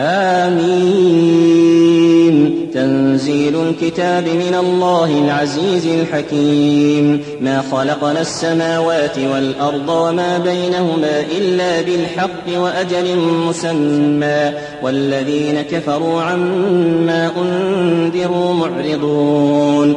آمين. تنزيل الكتاب من الله العزيز الحكيم. ما خلقنا السماوات والأرض وما بينهما إلا بالحق وأجل مسمى. والذين كفروا عما أنذروا معرضون.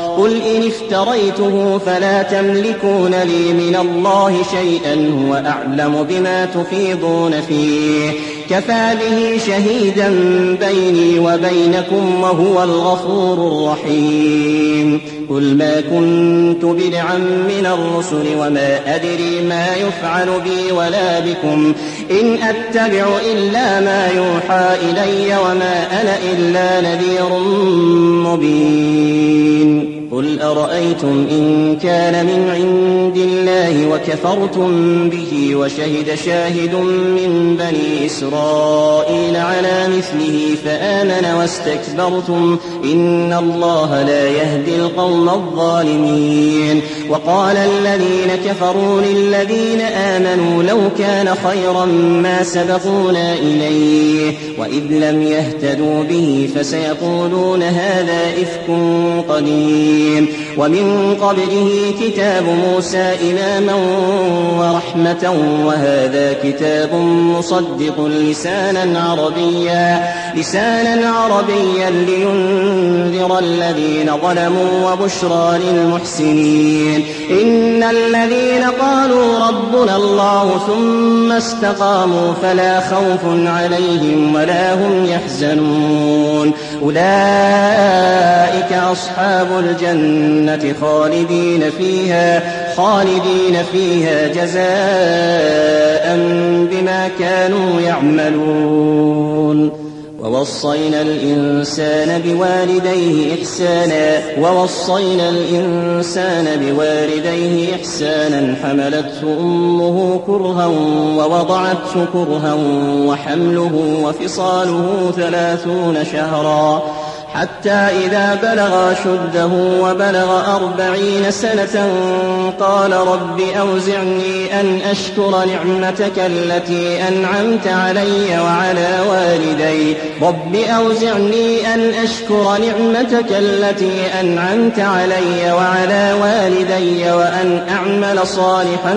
قل إن افتريته فلا تملكون لي من الله شيئا هو أعلم بما تفيضون فيه كفى به شهيدا بيني وبينكم وهو الغفور الرحيم قل ما كنت بدعا من الرسل وما أدري ما يفعل بي ولا بكم إن أتبع إلا ما يوحى إلي وما أنا إلا نذير مبين قل أرأيتم إن كان من عند الله وكفرتم به وشهد شاهد من بني إسرائيل على مثله فآمن واستكبرتم إن الله لا يهدي القوم الظالمين وقال الذين كفروا للذين آمنوا لو كان خيرا ما سبقونا إليه وإذ لم يهتدوا به فسيقولون هذا إفك قديم الرحيم ومن قبله كتاب موسى إماما ورحمة وهذا كتاب مصدق لسانا عربيا لسانا عربيا لينذر الذين ظلموا وبشرى للمحسنين. إن الذين قالوا ربنا الله ثم استقاموا فلا خوف عليهم ولا هم يحزنون. أولئك أصحاب الجنة خالدين فيها خالدين فيها جزاء بما كانوا يعملون. ووصينا الإنسان بوالديه إحسانا ووصينا الإنسان بوالديه إحسانا حملته أمه كرها ووضعته كرها وحمله وفصاله ثلاثون شهرا. حتى إذا بلغ شده وبلغ أربعين سنة قال رب أوزعني أن أشكر نعمتك التي أنعمت علي وعلى والدي. رب أوزعني أن أشكر نعمتك التي أنعمت علي وعلى والدي وأن أعمل صالحا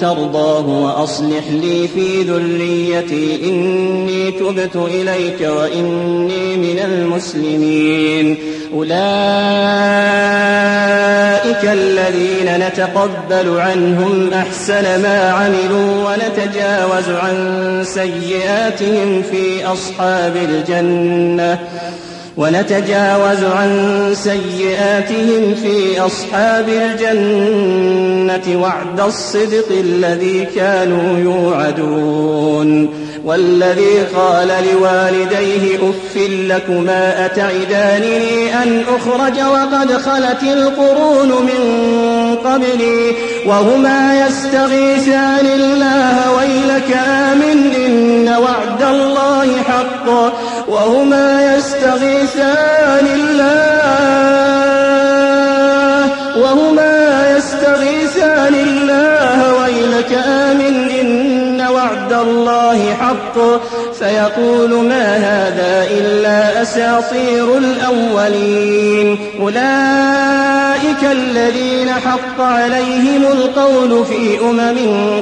ترضاه وأصلح لي في ذريتي. إني تبت إليك وإني من المسلمين. المسلمين أولئك الذين نتقبل عنهم أحسن ما عملوا ونتجاوز عن سيئاتهم في أصحاب الجنة. ونتجاوز عن سيئاتهم في أصحاب الجنة وعد الصدق الذي كانوا يوعدون. والذي قال لوالديه أف لكما أتعدانني أن أخرج وقد خلت القرون من قبلي وهما يستغيثان الله ويلك آمن إن وعد الله حق وهما يستغيثان الله الله ويلك آمن إن وعد الله حق فيقول ما هذا إلا أساطير الأولين. أولئك الذين حق عليهم القول في أمم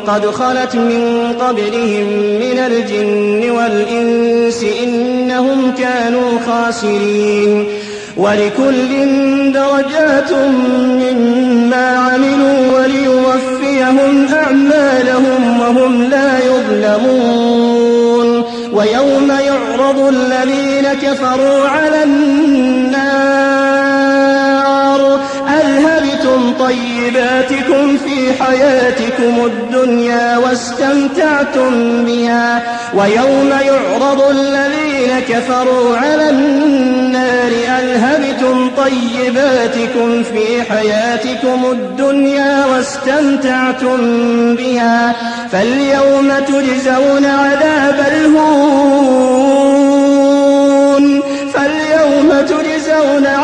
قد خلت من قبلهم من الجن والإنس إنهم كانوا خاسرين. ولكل درجات مما عملوا وليوفيهم أعمالهم وهم لا يظلمون. يعرض الذين كفروا على النار. أذهبتم طيباتكم في حياتكم الدنيا واستمتعتم بها. ويوم يعرض الذين كفروا على النار أذهبتم طيباتكم في حياتكم الدنيا واستمتعتم بها فاليوم تجزون عذاب الهون فاليوم تجزون عذاب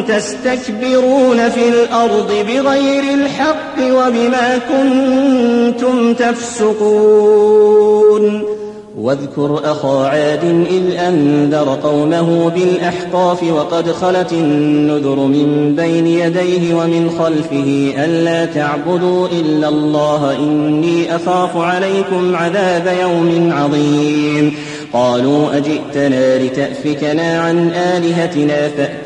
تستكبرون في الأرض بغير الحق وبما كنتم تفسقون. واذكر أخا عاد إذ أنذر قومه بالأحقاف وقد خلت النذر من بين يديه ومن خلفه ألا تعبدوا إلا الله إني أخاف عليكم عذاب يوم عظيم. قالوا أجئتنا لتأفكنا عن آلهتنا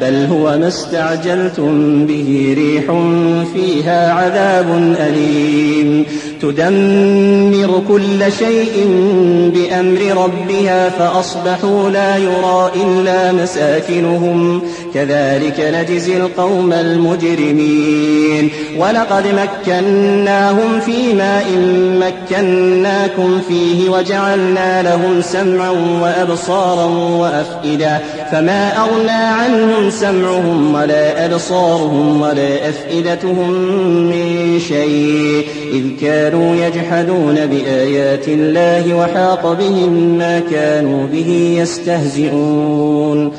بل هو ما استعجلتم به ريح فيها عذاب أليم. تدمر كل شيء بأمر ربها فأصبحوا لا يرى إلا مساكنهم. كذلك نجزي القوم المجرمين. ولقد مكناهم في ماء مكناكم فيه وجعلنا لهم سمعا وأبصارا وأفئدة. فما أغنى عنهم سمعهم ولا أبصارهم ولا أفئدتهم من شيء. إذ كانوا يجحدون بآيات الله وحاق بهم ما كانوا به يستهزئون.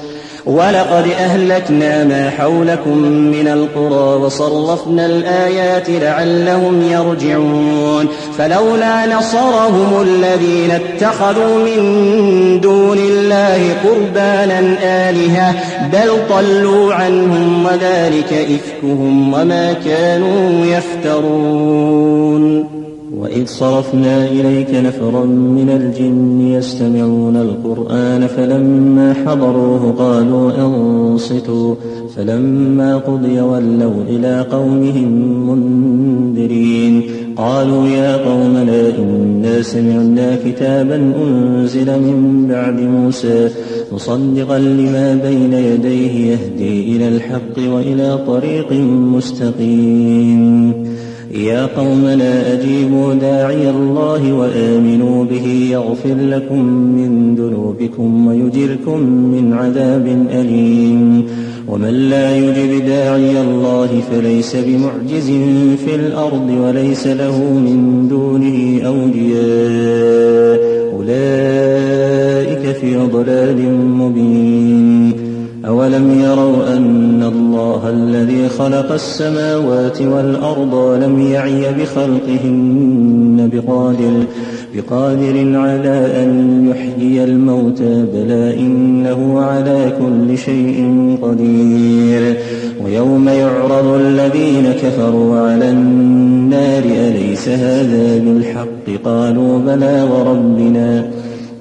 ولقد أهلكنا ما حولكم من القرى وصرفنا الآيات لعلهم يرجعون. فلولا نصرهم الذين اتخذوا من دون الله قربانا آلهة بل ضلوا عنهم وذلك إفكهم وما كانوا يفترون. وإذ صرفنا إليك نفرا من الجن يستمعون القرآن فلما حضروه قالوا أنصتوا فلما قضي ولوا إلى قومهم منذرين قالوا يا قومنا إنا سمعنا كتابا أنزل من بعد موسى مصدقا لما بين يديه يهدي إلى الحق وإلى طريق مستقيم يا قومنا أجيبوا داعي الله وآمنوا به يغفر لكم من ذنوبكم ويجركم من عذاب أليم. ومن لا يجب داعي الله فليس بمعجز في الأرض وليس له من دونه أولياء. أولئك في ضلال مبين. أولم يروا أن الله الذي خلق السماوات والأرض لم يعي بخلقهن بقادر بقادر على أن يحيي الموتى بلى إنه على كل شيء قدير. ويوم يعرض الذين كفروا على النار أليس هذا بالحق؟ قالوا بلى وربنا.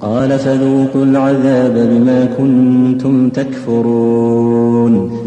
قال فذوقوا العذاب بما كنتم تكفرون.